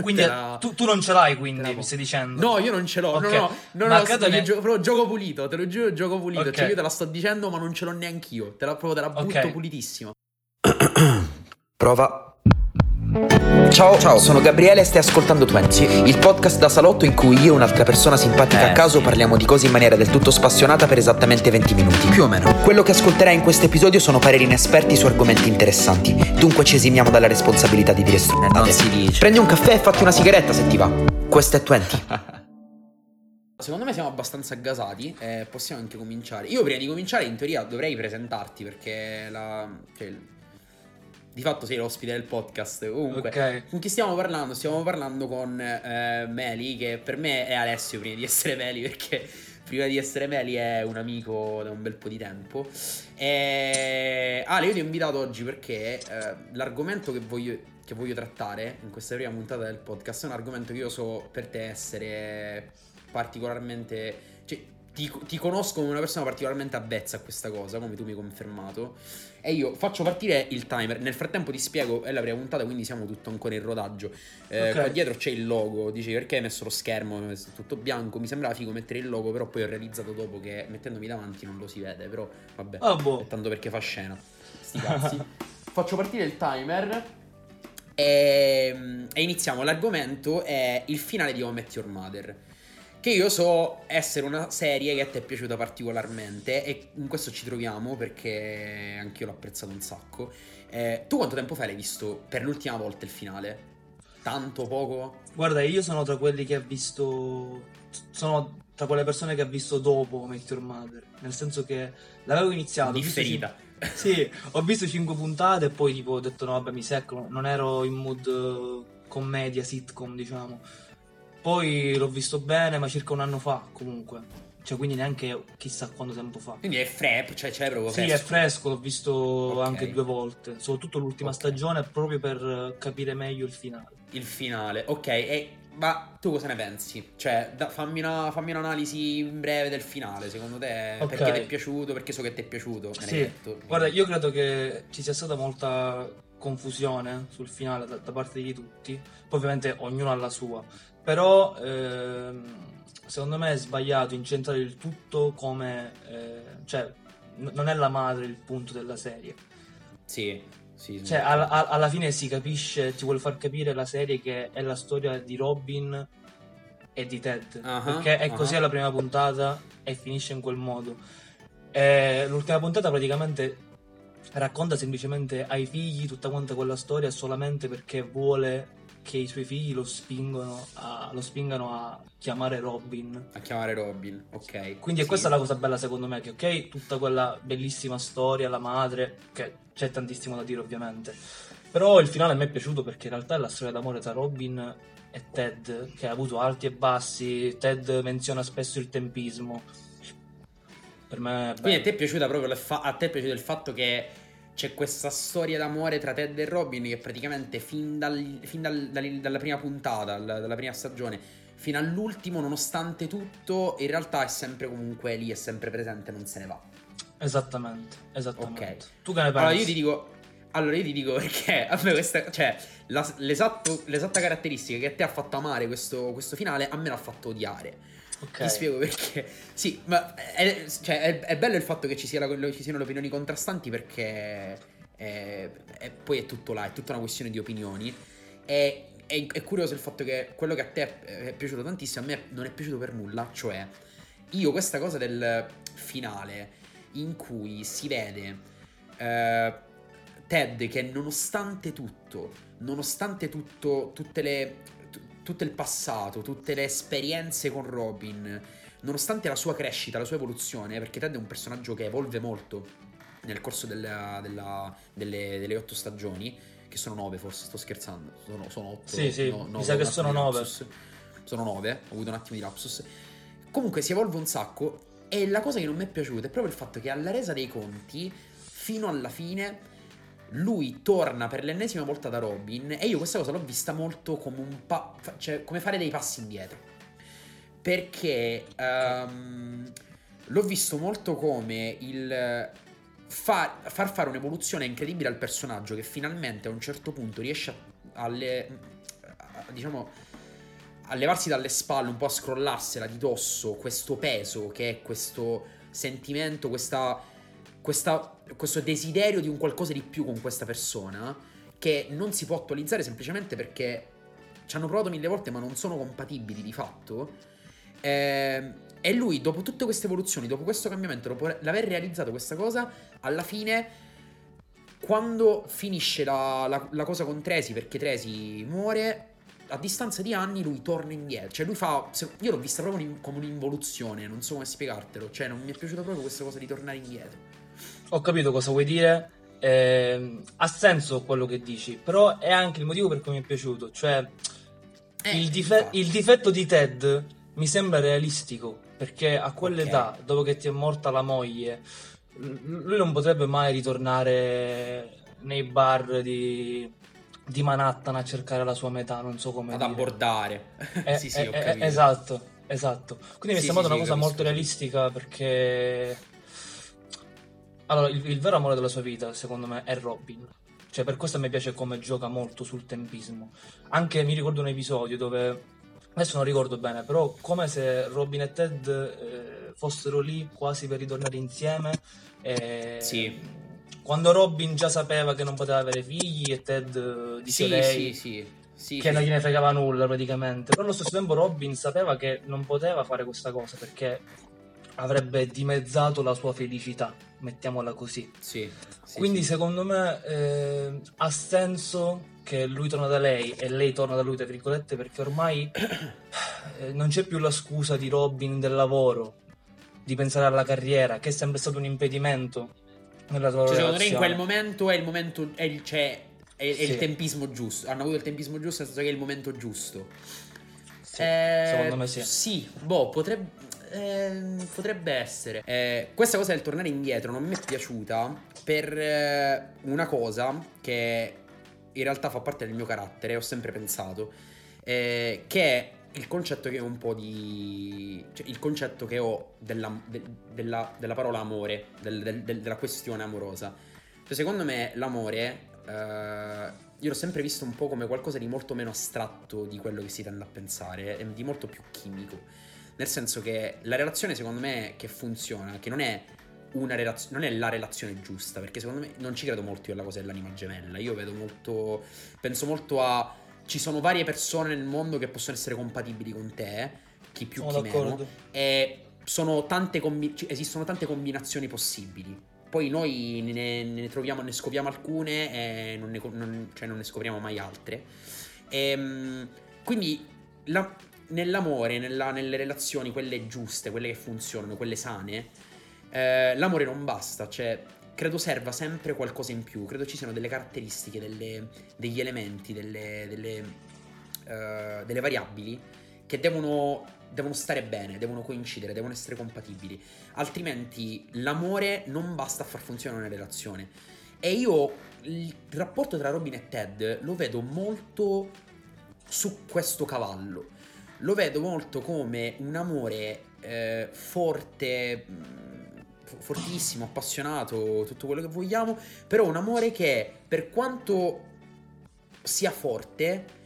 Quindi la... tu, tu, non ce l'hai, quindi mi stai dicendo? No, io non ce l'ho. Okay. No, no, no, ma no, ne... gio- proprio gioco pulito. Te lo giuro, gioco pulito. Okay. Cioè, io te la sto dicendo, ma non ce l'ho neanch'io. Te la, proprio te la butto okay. pulitissima. Prova. Ciao, ciao, sono Gabriele e stai ascoltando Twenty, il podcast da salotto in cui io e un'altra persona simpatica eh, a caso parliamo di cose in maniera del tutto spassionata per esattamente 20 minuti. Più o meno. Quello che ascolterai in questo episodio sono pareri inesperti su argomenti interessanti, dunque ci esimiamo dalla responsabilità di dire. Eh, non si dice. Prendi un caffè e fatti una sigaretta se ti va. Questo è Twenty. Secondo me siamo abbastanza gasati e possiamo anche cominciare. Io prima di cominciare in teoria dovrei presentarti perché la... Cioè, di fatto sei l'ospite del podcast. Comunque, okay. con chi stiamo parlando? Stiamo parlando con eh, Meli, che per me è Alessio prima di essere Meli, perché prima di essere Meli è un amico da un bel po' di tempo. E Ale, io ti ho invitato oggi perché eh, l'argomento che voglio, che voglio trattare in questa prima puntata del podcast è un argomento che io so per te essere particolarmente. Cioè, ti, ti, conosco come una persona particolarmente avvezza a questa cosa, come tu mi hai confermato. E io faccio partire il timer. Nel frattempo ti spiego, è la prima puntata, quindi siamo tutto ancora in rodaggio. Eh, okay. Qua dietro c'è il logo. Dici perché hai messo lo schermo? È tutto bianco. Mi sembrava figo mettere il logo, però poi ho realizzato dopo che mettendomi davanti non lo si vede. Però vabbè, oh, boh. tanto perché fa scena. Sti cazzi. faccio partire il timer. E, e iniziamo. L'argomento è il finale di Home Met Your Mother. Che io so essere una serie che a te è piaciuta particolarmente e in questo ci troviamo perché anch'io l'ho apprezzato un sacco. Eh, tu quanto tempo fa l'hai visto per l'ultima volta il finale? Tanto, poco? Guarda, io sono tra quelli che ha visto... Sono tra quelle persone che ha visto dopo Make Your Mother. Nel senso che l'avevo iniziato... Differita. sì, ho visto 5 puntate e poi tipo ho detto no vabbè mi secco, non ero in mood eh, commedia, sitcom diciamo poi l'ho visto bene, ma circa un anno fa comunque. Cioè, quindi neanche chissà quanto tempo fa. Quindi è fresco, cioè c'è proprio fresco. Sì, è fresco, l'ho visto okay. anche due volte. Soprattutto l'ultima okay. stagione, proprio per capire meglio il finale. Il finale, ok. E, ma tu cosa ne pensi? Cioè, da, fammi, una, fammi, un'analisi in breve del finale, secondo te. Okay. Perché ti è piaciuto? Perché so che ti è piaciuto. Sì. Guarda, io credo che ci sia stata molta confusione sul finale da, da parte di tutti. Poi ovviamente ognuno ha la sua però ehm, secondo me è sbagliato incentrare il tutto come... Eh, cioè, n- non è la madre il punto della serie. Sì, sì. Cioè, alla, alla fine si capisce, ti vuole far capire la serie che è la storia di Robin e di Ted. Uh-huh, perché è uh-huh. così alla prima puntata e finisce in quel modo. E l'ultima puntata praticamente racconta semplicemente ai figli tutta quanta quella storia solamente perché vuole che i suoi figli lo spingono a, lo spingano a chiamare Robin. A chiamare Robin, ok. Quindi sì. questa è la cosa bella secondo me, che ok, tutta quella bellissima storia, la madre, che c'è tantissimo da dire ovviamente. Però il finale a me è piaciuto perché in realtà è la storia d'amore tra Robin e Ted, che ha avuto alti e bassi. Ted menziona spesso il tempismo. Per me... Quindi a te è piaciuta proprio fa- a te è piaciuto il fatto che c'è questa storia d'amore tra Ted e Robin che praticamente fin, dal, fin dal, dal, dalla prima puntata, dalla prima stagione, fino all'ultimo, nonostante tutto, in realtà è sempre comunque lì, è sempre presente, non se ne va. Esattamente, esattamente. Ok. Tu che ne pensi? Allora io ti dico, allora io ti dico perché a me questa, cioè, la, l'esatta caratteristica che a te ha fatto amare questo, questo finale, a me l'ha fatto odiare. Okay. Ti spiego perché. Sì, ma è, cioè, è, è, bello il fatto che ci, sia la, ci siano le opinioni contrastanti perché è, poi è tutto là, è tutta una questione di opinioni. E è, curioso il fatto che quello che a te è piaciuto tantissimo, a me non è piaciuto per nulla. Cioè, io questa cosa del finale in cui si vede uh, Ted che nonostante tutto, nonostante tutto, tutte le tutto il passato, tutte le esperienze con Robin, nonostante la sua crescita, la sua evoluzione, perché Ted è un personaggio che evolve molto nel corso della, della, delle, delle otto stagioni, che sono nove forse, sto scherzando, sono, sono otto. Sì, sì, no, mi sa che sono nove. Sono nove, ho avuto un attimo di lapsus. Comunque si evolve un sacco e la cosa che non mi è piaciuta è proprio il fatto che alla resa dei conti, fino alla fine, lui torna per l'ennesima volta da Robin e io questa cosa l'ho vista molto come un pa- cioè come fare dei passi indietro. Perché um, l'ho visto molto come il far, far fare un'evoluzione incredibile al personaggio che finalmente a un certo punto riesce a, alle, diciamo, a levarsi dalle spalle, un po' a scrollarsela di dosso questo peso che è questo sentimento, questa, questa, questo desiderio di un qualcosa di più con questa persona che non si può attualizzare semplicemente perché ci hanno provato mille volte ma non sono compatibili di fatto. Eh, e lui, dopo tutte queste evoluzioni, dopo questo cambiamento, dopo l'aver realizzato questa cosa, alla fine, quando finisce la, la, la cosa con Tresi, perché Tresi muore, a distanza di anni lui torna indietro. Cioè, lui fa. Io l'ho vista proprio come un'involuzione, non so come spiegartelo. Cioè, non mi è piaciuta proprio questa cosa di tornare indietro. Ho capito cosa vuoi dire. Eh, ha senso quello che dici, però è anche il motivo per cui mi è piaciuto. Cioè, eh, il, dife- il, difetto di Ted mi sembra realistico. Perché a quell'età, okay. dopo che ti è morta la moglie, lui non potrebbe mai ritornare nei bar di di Manhattan a cercare la sua metà, non so come Ad dire. abbordare. Eh, sì, sì, ho eh, capito. Esatto, esatto. Quindi mi è sembrata una cosa molto realistica perché... Allora, il, il, vero amore della sua vita, secondo me, è Robin. Cioè, per questo a me piace come gioca molto sul tempismo. Anche mi ricordo un episodio dove... Adesso non ricordo bene, però come se Robin e Ted eh, fossero lì quasi per ritornare insieme. E... Sì quando Robin già sapeva che non poteva avere figli e Ted eh, dice sì, lei sì, sì. che non gliene fregava nulla praticamente. Però allo stesso tempo Robin sapeva che non poteva fare questa cosa perché avrebbe dimezzato la sua felicità, mettiamola così. Sì, Quindi secondo me eh, ha senso che lui torna da lei e lei torna da lui, tra virgolette, perché ormai eh, non c'è più la scusa di Robin del lavoro, di pensare alla carriera, che è sempre stato un impedimento nella tua cioè, secondo me in quel momento è il momento, è il, cioè, è, sì. è il tempismo giusto. Hanno avuto il tempismo giusto, nel senso che è il momento giusto. Sì, eh, secondo me sì. Sì, boh, potrebbe, eh, potrebbe essere. Eh, questa cosa del tornare indietro non mi è piaciuta per eh, una cosa che in realtà fa parte del mio carattere, ho sempre pensato, eh, che è il concetto che ho un po' di... Cioè, il concetto che ho della, de, della, della parola amore, del, del, della questione amorosa. Cioè, secondo me l'amore... Eh, io l'ho sempre visto un po' come qualcosa di molto meno astratto di quello che si tende a pensare, di molto più chimico. Nel senso che la relazione, secondo me, che funziona, che non è una relazione, non è la relazione giusta, perché secondo me non ci credo molto io alla cosa dell'anima gemella. Io vedo molto. Penso molto a ci sono varie persone nel mondo che possono essere compatibili con te, chi più sono chi d'accordo. meno, e tante combi- esistono tante combinazioni possibili. Poi noi ne, ne, troviamo, ne scopriamo alcune e non ne, non, cioè non ne scopriamo mai altre. E, ehm, quindi la, nell'amore, nella, nelle relazioni, quelle giuste, quelle che funzionano, quelle sane, eh, l'amore non basta, cioè credo serva sempre qualcosa in più. Credo ci siano delle caratteristiche, delle, degli elementi, delle, delle, uh, delle variabili che devono, devono, stare bene, devono coincidere, devono essere compatibili. Altrimenti l'amore non basta a far funzionare una relazione. E io il rapporto tra Robin e Ted lo vedo molto su questo cavallo. Lo vedo molto come un amore eh, forte fortissimo, appassionato, tutto quello che vogliamo, però un amore che per quanto sia forte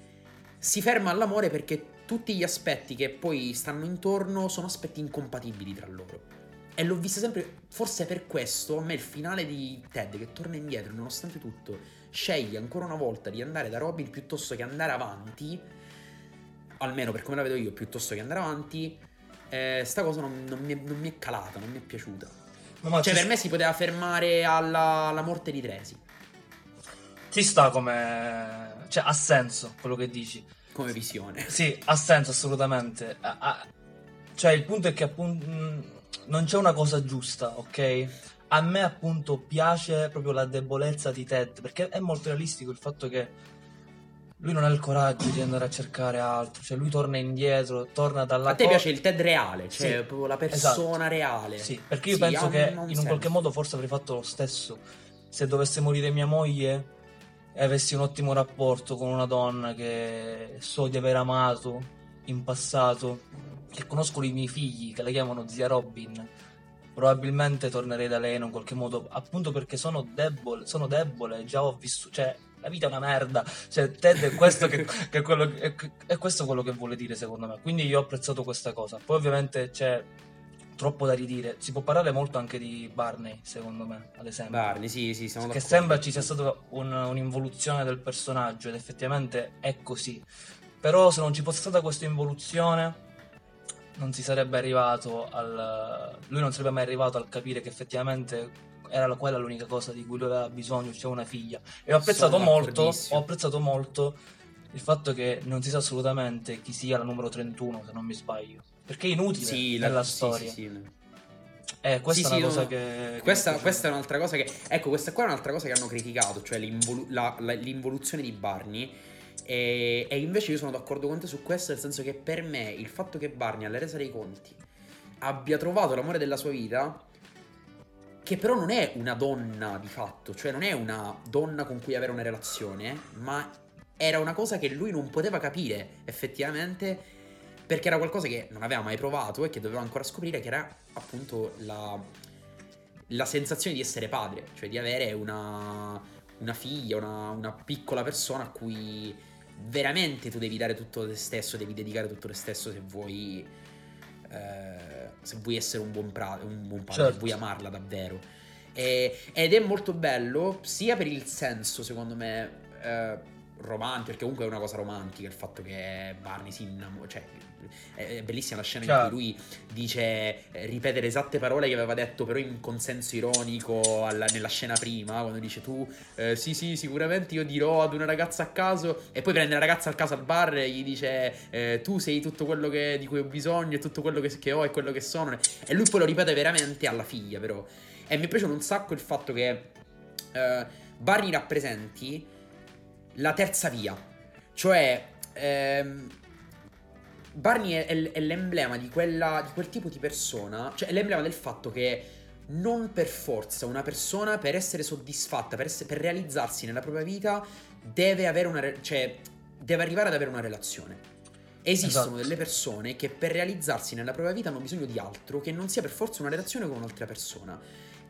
si ferma all'amore perché tutti gli aspetti che poi stanno intorno sono aspetti incompatibili tra loro. E l'ho vista sempre, forse per questo, a me il finale di Ted che torna indietro, nonostante tutto, sceglie ancora una volta di andare da Robin piuttosto che andare avanti, almeno per come la vedo io, piuttosto che andare avanti, eh, sta cosa non, non, mi è, non mi è calata, non mi è piaciuta. Ma cioè, per me si poteva fermare alla, alla morte di Tresi. Ci sta come. cioè, ha senso quello che dici. Come visione. Sì, ha senso assolutamente. Ha, ha... Cioè, il punto è che appunto non c'è una cosa giusta, ok? A me appunto piace proprio la debolezza di Ted, perché è molto realistico il fatto che lui non ha il coraggio di andare a cercare altro, cioè lui torna indietro, torna dalla A te piace il Ted reale, cioè sì, proprio la persona esatto. reale. Sì, perché io sì, penso che in senso. un qualche modo forse avrei fatto lo stesso. Se dovesse morire mia moglie e avessi un ottimo rapporto con una donna che so di aver amato in passato, che conosco i miei figli, che la chiamano zia Robin, probabilmente tornerei da lei in un qualche modo, appunto perché sono debole, sono debole, già ho visto, cioè la vita è una merda. Cioè, Ted è questo, che, che è, quello, è, è questo quello che vuole dire, secondo me. Quindi io ho apprezzato questa cosa. Poi, ovviamente, c'è troppo da ridire. Si può parlare molto anche di Barney, secondo me, ad esempio. Barney, sì, sì, siamo Che sembra ci sia stata un, un'involuzione del personaggio ed effettivamente è così. Però se non ci fosse stata questa involuzione non si sarebbe arrivato al... lui non sarebbe mai arrivato al capire che effettivamente era quella l'unica cosa di cui lui aveva bisogno, cioè una figlia. E ho apprezzato molto, ho apprezzato molto il fatto che non si sa assolutamente chi sia la numero 31, se non mi sbaglio. Perché è inutile sì, nella la... storia. Sì, sì, eh, questa sì, è una cosa no, che. Questa, questa, è un'altra cosa che. Ecco, questa qua è un'altra cosa che hanno criticato, cioè l'involu- la, la, l'involuzione di Barney. E, e, invece io sono d'accordo con te su questo, nel senso che per me il fatto che Barney alla resa dei conti abbia trovato l'amore della sua vita che però non è una donna di fatto, cioè non è una donna con cui avere una relazione, ma era una cosa che lui non poteva capire effettivamente perché era qualcosa che non aveva mai provato e che doveva ancora scoprire che era appunto la, la sensazione di essere padre, cioè di avere una, una figlia, una, una, piccola persona a cui veramente tu devi dare tutto te stesso, devi dedicare tutto te stesso se vuoi eh, se vuoi essere un buon, pra- un buon padre, certo. vuoi amarla davvero. E, ed è molto bello sia per il senso, secondo me, eh, romantico, perché comunque è una cosa romantica il fatto che Barney si innamora, cioè è bellissima la scena Ciao. in cui lui dice, eh, ripete le esatte parole che aveva detto però in consenso ironico alla, nella scena prima, quando dice tu, eh, sì sì sicuramente io dirò ad una ragazza a caso e poi prende la ragazza al caso al bar e gli dice eh, tu sei tutto quello che, di cui ho bisogno e tutto quello che, che ho e quello che sono e lui poi lo ripete veramente alla figlia però e mi è piaciuto un sacco il fatto che eh, Barney rappresenti la terza via cioè ehm, Barney è, è l'emblema di, quella, di quel tipo di persona, cioè è l'emblema del fatto che non per forza una persona per essere soddisfatta, per, essere, per realizzarsi nella propria vita, deve avere una, cioè, deve arrivare ad avere una relazione. Esistono esatto. delle persone che per realizzarsi nella propria vita hanno bisogno di altro che non sia per forza una relazione con un'altra persona.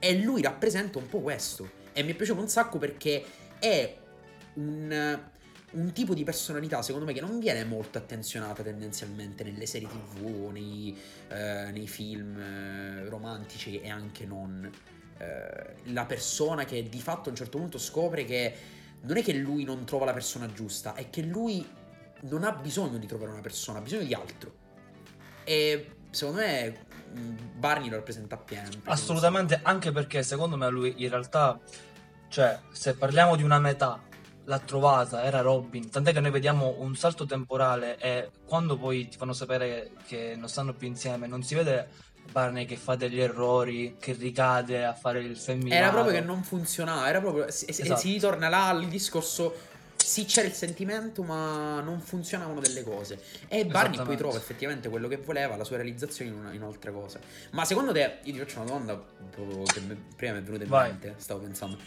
E lui rappresenta un po' questo. E mi è piaciuto un sacco perché è un un tipo di personalità, secondo me, che non viene molto attenzionata tendenzialmente nelle serie tv, nei, eh, nei film eh, romantici e anche non. Eh, la persona che di fatto a un certo punto scopre che non è che lui non trova la persona giusta, è che lui non ha bisogno di trovare una persona, ha bisogno di altro. E secondo me mm, Barney lo rappresenta appieno. Assolutamente, anche perché secondo me lui in realtà, cioè, se parliamo di una metà l'ha trovata, era Robin. Tant'è che noi vediamo un salto temporale e quando poi ti fanno sapere che non stanno più insieme, non si vede Barney che fa degli errori, che ricade a fare il femminile. Era proprio che non funzionava, era proprio. Si, esatto. si ritorna là al discorso. Sì, c'era il sentimento, ma non funzionavano delle cose. E Barney poi trova effettivamente quello che voleva, la sua realizzazione in, una, in altre cose. Ma secondo te, io ti faccio una domanda che prima mi è venuta in Vai. mente, stavo pensando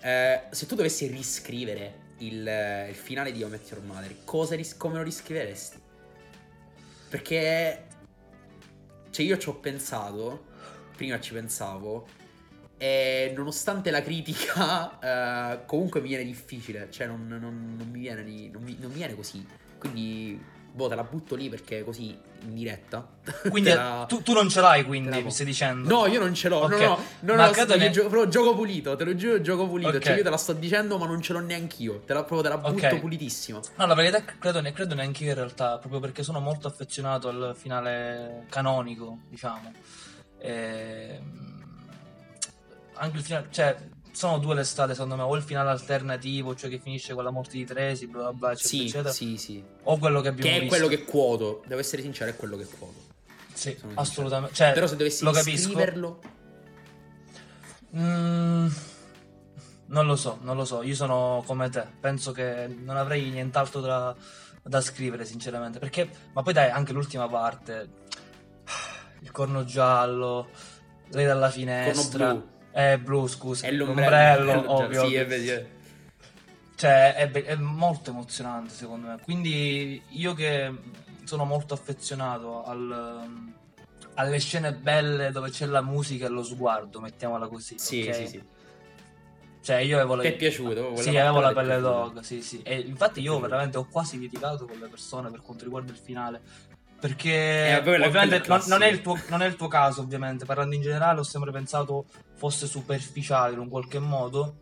eh, se tu dovessi riscrivere il, il finale di How Met Your Mother, ris- come lo riscriveresti? Perché cioè io ci ho pensato, prima ci pensavo, e nonostante la critica, eh, comunque mi viene difficile, cioè non, non, non mi, viene non, mi, non mi viene così. Quindi boh, te la butto lì perché così in diretta. Quindi la... tu, tu, non ce l'hai, quindi mi stai dicendo? No, io non ce l'ho. Okay. No, no, no, no ne... gio- però gioco pulito, te lo giuro, gioco pulito. Okay. Cioè, io te la sto dicendo, ma non ce l'ho neanch'io. Te la, proprio te la butto okay. pulitissima. No, la verità credo, ne, credo neanche io in realtà, proprio perché sono molto affezionato al finale canonico, diciamo. E... Ehm, anche il finale, cioè sono due le strade secondo me, o il finale alternativo, cioè che finisce con la morte di Tracy, bla bla bla, eccetera, sì, eccetera. Sì, sì. O quello che abbiamo che è visto. quello che quoto, devo essere sincero, è quello che quoto. Sì, assolutamente. Cioè, Però se dovessi lo scriverlo... Mm, non lo so, non lo so, io sono come te, penso che non avrei nient'altro da, da scrivere sinceramente, perché, ma poi dai, anche l'ultima parte, il corno giallo, lei dalla finestra... Corno blu è blu, scusa. È l'ombrello, l'ombrello ovvio. Sì, è vero. Cioè, è, be- è, molto emozionante secondo me. Quindi io che sono molto affezionato al, alle scene belle dove c'è la musica e lo sguardo, mettiamola così. Sì, okay? sì, sì. Cioè, io avevo la... Ti è piaciuto? Sì, avevo la pelle d'oca, sì, sì. E infatti io veramente ho quasi litigato con le persone per quanto riguarda il finale. Perché eh, ovviamente non, non, è tuo, non, è il tuo, caso, ovviamente. Parlando in generale, ho sempre pensato fosse superficiale in un qualche modo.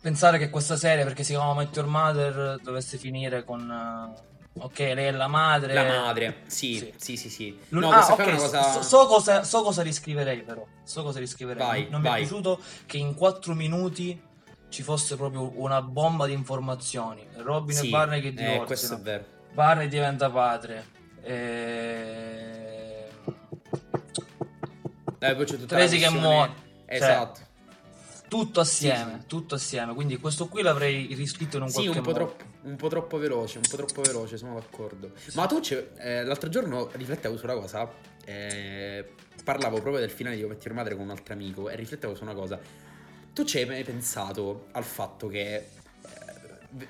Pensare che questa serie, perché si chiama Met Your Mother, dovesse finire con. Uh, ok, lei è la madre. La madre, sì, sì, sì, sì. sì. No, ah, okay, cosa... so, so, cosa, so cosa riscriverei, però. So cosa riscriverei. Vai, non vai. mi è piaciuto che in quattro minuti ci fosse proprio una bomba di informazioni. Robin sì, e Barney che divorziano. Eh, questo è vero. Barney diventa padre. E... Dai, poi c'è tutta Tracy che muore. Cioè, esatto. tutto assieme, sì, tutto assieme. Quindi questo qui l'avrei riscritto in un sì, qualche un po modo. Troppo, un po' troppo veloce, un po' troppo veloce, sono d'accordo. Ma tu eh, l'altro giorno riflettevo su una cosa. Eh, parlavo proprio del finale di Come Your Madre con un altro amico e riflettevo su una cosa. Tu ci hai mai pensato al fatto che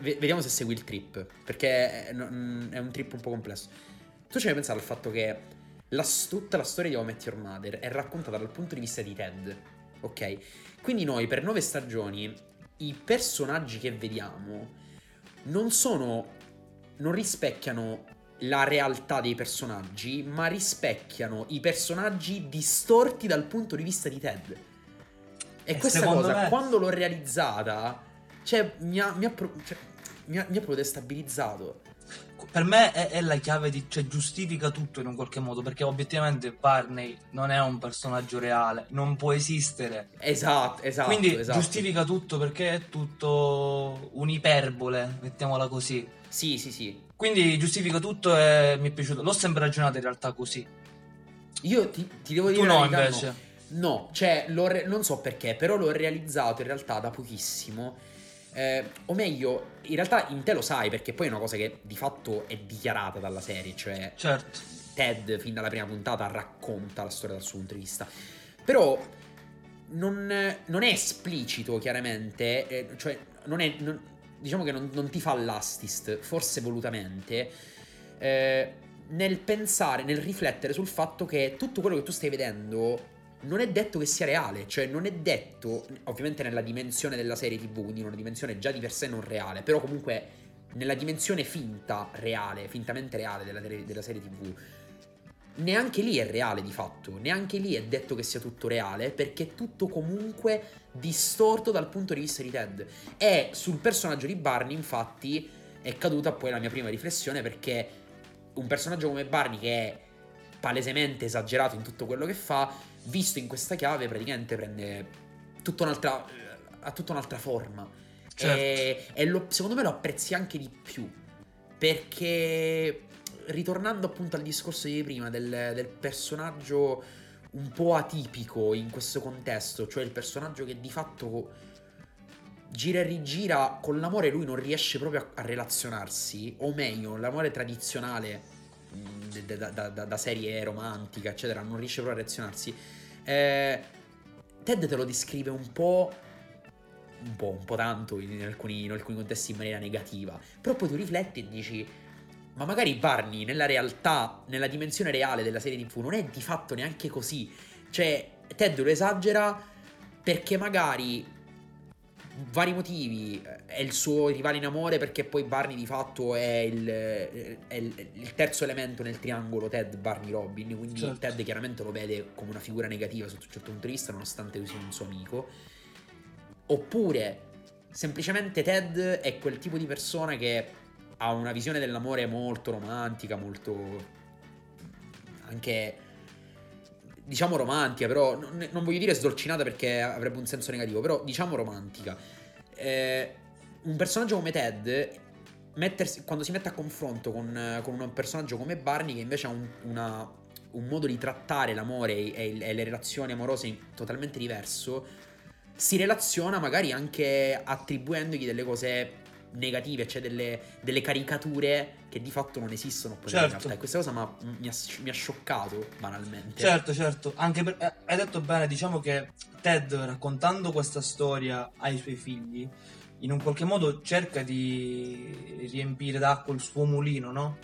vediamo se segui il trip, perché è, è un trip un po' complesso. Tu ci hai pensato al fatto che la, tutta la storia di How Met Your Mother è raccontata dal punto di vista di Ted, ok? Quindi noi per nove stagioni i personaggi che vediamo non sono, non rispecchiano la realtà dei personaggi, ma rispecchiano i personaggi distorti dal punto di vista di Ted. E, e questa cosa, me... quando l'ho realizzata, cioè, mi ha, mi ha, cioè, mi ha, mi ha proprio destabilizzato. Per me è, è, la chiave di. cioè, giustifica tutto in un qualche modo. Perché obiettivamente Barney non è un personaggio reale, non può esistere. Esatto, esatto. Quindi esatto. giustifica tutto perché è tutto un'iperbole, mettiamola così. Sì, sì, sì. Quindi giustifica tutto e mi è piaciuto. L'ho sempre ragionato in realtà così. Io ti, ti devo dire. Tu no, invece. No. No, cioè, re- non so perché, però l'ho realizzato in realtà da pochissimo. Eh, o meglio, in realtà in te lo sai perché poi è una cosa che di fatto è dichiarata dalla serie, cioè certo. Ted fin dalla prima puntata racconta la storia dal suo punto di vista. Però non, non è esplicito chiaramente, eh, cioè non è, non, diciamo che non, non, ti fa l'astist, forse volutamente, eh, nel pensare, nel riflettere sul fatto che tutto quello che tu stai vedendo non è detto che sia reale, cioè non è detto, ovviamente nella dimensione della serie TV, quindi una dimensione già di per sé non reale, però comunque nella dimensione finta reale, fintamente reale della, della serie TV, neanche lì è reale di fatto, neanche lì è detto che sia tutto reale, perché è tutto comunque distorto dal punto di vista di Ted. E sul personaggio di Barney, infatti, è caduta poi la mia prima riflessione, perché un personaggio come Barney che è palesemente esagerato in tutto quello che fa, visto in questa chiave praticamente prende tutta un'altra, ha tutta un'altra forma. Certo. E, e lo, secondo me lo apprezzi anche di più. Perché ritornando appunto al discorso di prima del, del personaggio un po' atipico in questo contesto, cioè il personaggio che di fatto gira e rigira con l'amore lui non riesce proprio a, a relazionarsi, o meglio, l'amore tradizionale da, da, da, serie romantica, eccetera, non riesce proprio a reazionarsi. Eh, Ted te lo descrive un po'. Un po', un po' tanto in alcuni, in alcuni contesti in maniera negativa. Però poi tu rifletti e dici: Ma magari Barney nella realtà, nella dimensione reale della serie TV, non è di fatto neanche così. Cioè, Ted lo esagera perché magari vari motivi. È il suo rivale in amore perché poi Barney di fatto è il, è il, il terzo elemento nel triangolo Ted, Barney, Robin. Quindi certo. Ted chiaramente lo vede come una figura negativa sotto un certo punto di vista, nonostante lui sia un suo amico. Oppure semplicemente Ted è quel tipo di persona che ha una visione dell'amore molto romantica, molto anche diciamo romantica, però non, non, voglio dire sdolcinata perché avrebbe un senso negativo, però diciamo romantica. Eh, un personaggio come Ted, mettersi, quando si mette a confronto con, con, un personaggio come Barney, che invece ha un, una, un modo di trattare l'amore e, e, le relazioni amorose totalmente diverso, si relaziona magari anche attribuendogli delle cose negative, cioè delle, delle, caricature che di fatto non esistono poi certo. in realtà. E questa cosa mi ha, mi ha, scioccato banalmente. Certo, certo. Anche per, eh, hai detto bene, diciamo che Ted raccontando questa storia ai suoi figli, in un qualche modo cerca di riempire d'acqua il suo mulino, no?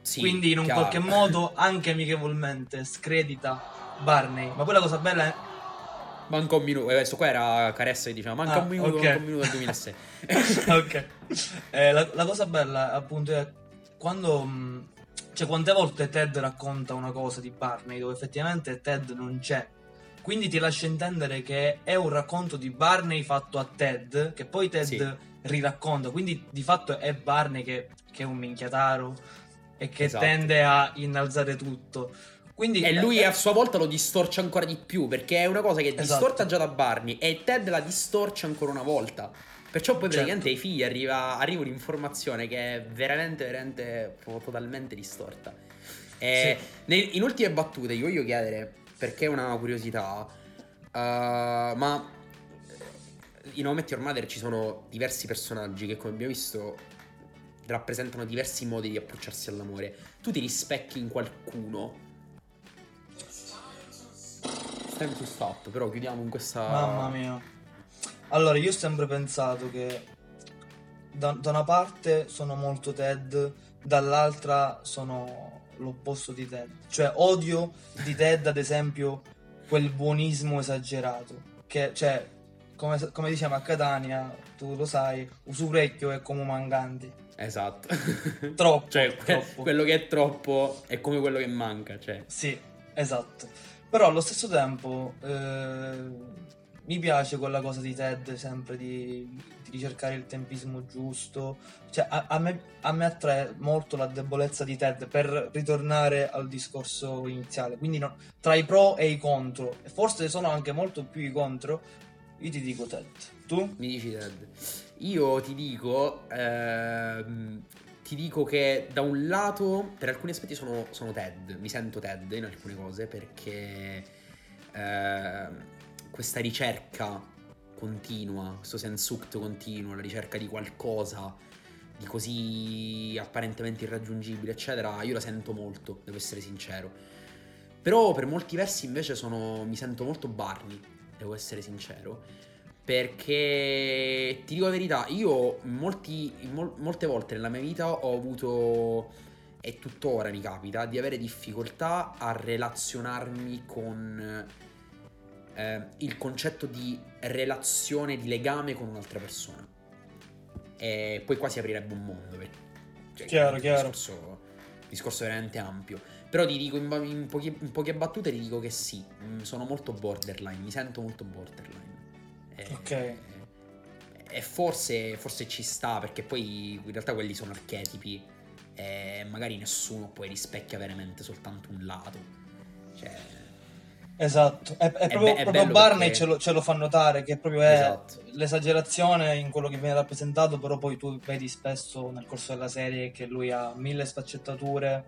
Sì, Quindi in un chiaro. qualche modo anche amichevolmente scredita Barney. Ma poi la cosa bella è manca un minuto. Eh, questo qua era Caressa che diceva manca ah, un minuto, okay. manca un minuto del 2006. ok. Eh, la, la, cosa bella appunto è quando... Mm, cioè, quante volte Ted racconta una cosa di Barney dove effettivamente Ted non c'è. Quindi ti lascia intendere che è un racconto di Barney fatto a Ted, che poi Ted sì. riracconta. Quindi di fatto è Barney che, che è un minchiataro e che esatto. tende a innalzare tutto. Quindi, e lui è... a sua volta lo distorce ancora di più perché è una cosa che è esatto. distorta già da Barney e Ted la distorce ancora una volta. Perciò poi certo. praticamente ai figli arriva, arriva un'informazione che è veramente, veramente totalmente distorta. E sì. nei, in ultime battute io voglio chiedere, perché è una curiosità, uh, ma in Home Your Mother ci sono diversi personaggi che come abbiamo visto rappresentano diversi modi di approcciarsi all'amore. Tu ti rispecchi in qualcuno time to stop, però chiudiamo in questa... Mamma mia. Allora, io ho sempre pensato che da, da una parte sono molto Ted, dall'altra sono l'opposto di Ted. Cioè, odio di Ted, ad esempio, quel buonismo esagerato. Che, cioè, come, come diciamo a Catania, tu lo sai, usurecchio è come manganti. Esatto. troppo. cioè, troppo. quello che è troppo è come quello che manca, cioè. Sì, esatto. Però allo stesso tempo eh, mi piace quella cosa di Ted sempre di, di ricercare il tempismo giusto. Cioè, a, a, me, a, me, attrae molto la debolezza di Ted per ritornare al discorso iniziale. Quindi no, tra i pro e i contro, e forse sono anche molto più i contro, io ti dico Ted. Tu? Mi dici Ted. Io ti dico ehm, ti dico che da un lato per alcuni aspetti sono, sono Ted, mi sento Ted in alcune cose perché eh, questa ricerca continua, questo sensuct continuo, la ricerca di qualcosa di così apparentemente irraggiungibile, eccetera, io la sento molto, devo essere sincero. Però per molti versi invece sono, mi sento molto Barney, devo essere sincero. Perché ti dico la verità, io molti, mol, molte volte nella mia vita ho avuto, e tuttora mi capita, di avere difficoltà a relazionarmi con eh, il concetto di relazione, di legame con un'altra persona. E poi qua si aprirebbe un mondo. Cioè, chiaro, chiaro. Discorso, discorso veramente ampio. Però ti dico in, in, pochi, in poche battute ti dico che sì, mm, sono molto borderline, mi sento molto borderline. Ok. E forse, forse ci sta, perché poi in realtà quelli sono archetipi e magari nessuno poi rispecchia veramente soltanto un lato. Cioè... Esatto, è, è, proprio, è, be- proprio Barney perché... ce, lo, ce, lo, fa notare che proprio è esatto. l'esagerazione in quello che viene rappresentato, però poi tu vedi spesso nel corso della serie che lui ha mille sfaccettature,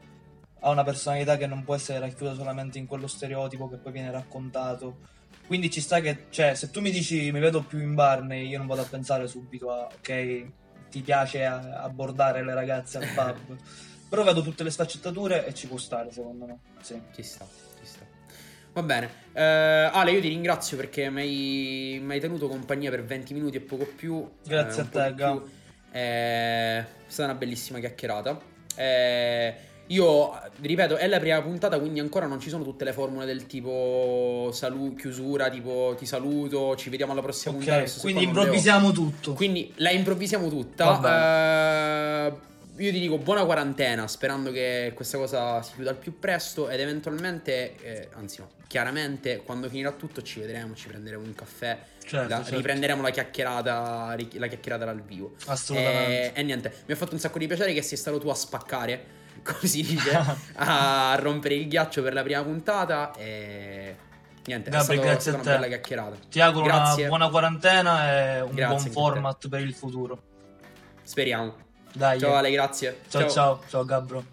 ha una personalità che non può essere racchiusa solamente in quello stereotipo che poi viene raccontato quindi ci sta che, cioè, se tu mi dici mi vedo più in Barney, io non vado a pensare subito a, ok, ti piace abbordare le ragazze al pub. Però vedo tutte le sfaccettature e ci può stare, secondo me. Sì. Ci sta, ci sta. Va bene. Uh, Ale, io ti ringrazio perché mi hai tenuto compagnia per 20 minuti e poco più. Grazie eh, a te, Ga. È stata una bellissima chiacchierata. Eh, io, ripeto, è la prima puntata, quindi ancora non ci sono tutte le formule del tipo salu- chiusura, tipo ti saluto, ci vediamo alla prossima okay, puntata. Quindi improvvisiamo tutto. Quindi la improvvisiamo tutta. Uh, io ti dico buona quarantena, sperando che questa cosa si chiuda al più presto ed eventualmente, eh, anzi no, chiaramente quando finirà tutto ci vedremo, ci prenderemo un caffè, certo, la, certo. riprenderemo la chiacchierata, la chiacchierata dal vivo. Assolutamente. E, e niente, mi ha fatto un sacco di piacere che sei stato tu a spaccare come si dice, a rompere il ghiaccio per la prima puntata. E niente, Gabri, è stato, grazie stata una bella chiacchierata. Ti auguro grazie. una buona quarantena e un grazie buon format per il futuro. Speriamo. Dai, ciao Ale, grazie. Ciao ciao, ciao, ciao Gabro.